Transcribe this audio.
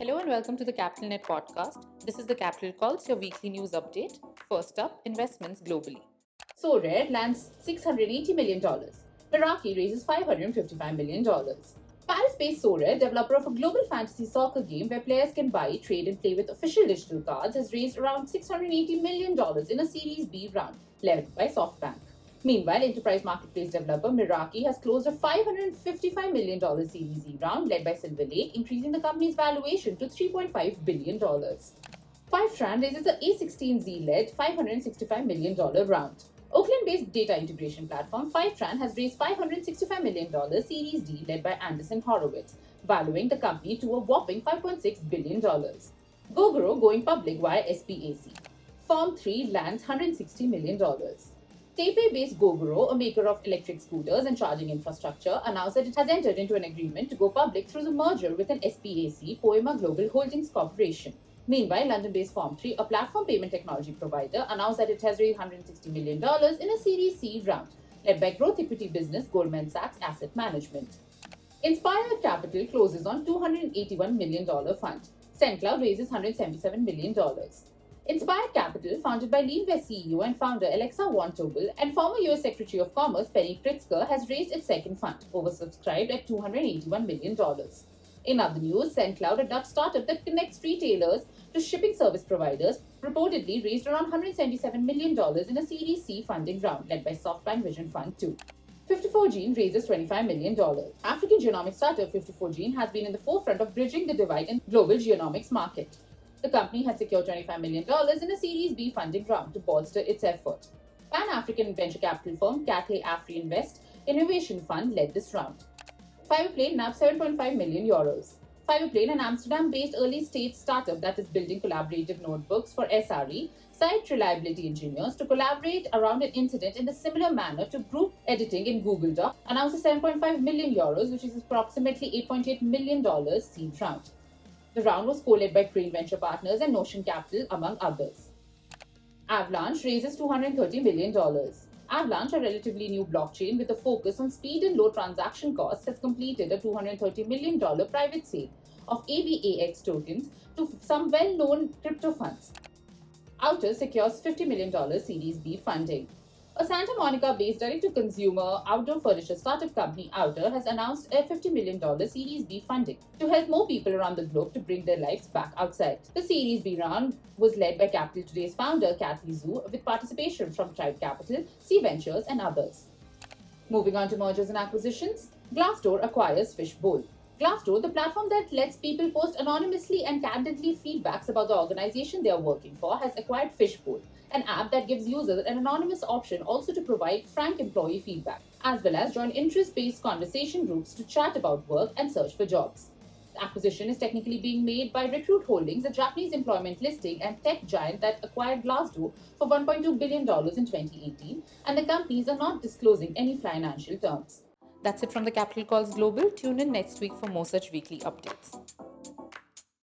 Hello and welcome to the Capital Net podcast. This is the Capital Calls, your weekly news update. First up, investments globally. Sorare lands $680 million. Mirakl raises $555 million. Paris-based Sorare, developer of a global fantasy soccer game where players can buy, trade, and play with official digital cards, has raised around $680 million in a Series B round, led by SoftBank. Meanwhile, enterprise marketplace developer Mirakl has closed a $555 million Series E round led by Silver Lake, increasing the company's valuation to $3.5 billion. Fivetran raises a A16Z led $565 million round. Oakland based data integration platform Fivetran has raised $565 million Series D led by Andreessen Horowitz, valuing the company to a whopping $5.6 billion. Gogoro going public via SPAC. Form3 lands $160 million. Taipei-based Gogoro, a maker of electric scooters and charging infrastructure, announced that it has entered into an agreement to go public through the merger with an SPAC, Poema Global Holdings Corporation. Meanwhile, London-based Form3, a platform payment technology provider, announced that it has raised $160 million in a Series C round, led by growth equity business Goldman Sachs Asset Management. Inspired Capital closes on $281 million fund. SendCloud raises $177 million. Inspired Capital, founded by LearnVest CEO and founder Alexa Von Tobel and former US Secretary of Commerce Penny Pritzker, has raised its second fund, oversubscribed at $281 million. In other news, SendCloud, a Dutch startup that connects retailers to shipping service providers, reportedly raised around $177 million in a Series C funding round led by SoftBank Vision Fund 2. 54Gene raises $25 million. African genomics startup 54Gene has been in the forefront of bridging the divide in global genomics market. The company has secured $25 million in a Series B funding round to bolster its effort. Pan African venture capital firm Cathay AfricInvest Innovation Fund led this round. Fiberplane nabbed 7.5 million euros. Fiberplane, an Amsterdam-based early-stage startup that is building collaborative notebooks for SRE, site reliability engineers to collaborate around an incident in a similar manner to group editing in Google Doc, announced a 7.5 million euros, which is approximately 8.8 million dollars seed round. The round was co-led by Crane Venture Partners and Notion Capital, among others. Avalanche raises $230 million. Avalanche, a relatively new blockchain with a focus on speed and low transaction costs, has completed a $230 million private sale of AVAX tokens to some well known crypto funds. Outer secures $50 million Series B funding. A Santa Monica based direct to consumer outdoor furniture startup company Outer has announced a $50 million Series B funding to help more people around the globe to bring their lives back outside. The Series B round was led by Capital Today's founder Kathy Zhu with participation from Tribe Capital, C Ventures, and others. Moving on to mergers and acquisitions, Glassdoor acquires Fishbowl. Glassdoor, the platform that lets people post anonymously and candidly feedbacks about the organization they are working for, has acquired Fishbowl, an app that gives users an anonymous option also to provide frank employee feedback, as well as join interest based conversation groups to chat about work and search for jobs. The acquisition is technically being made by Recruit Holdings, a Japanese employment listing and tech giant that acquired Glassdoor for $1.2 billion in 2018, and the companies are not disclosing any financial terms. That's it from the Capital Calls Global. Tune in next week for more such weekly updates.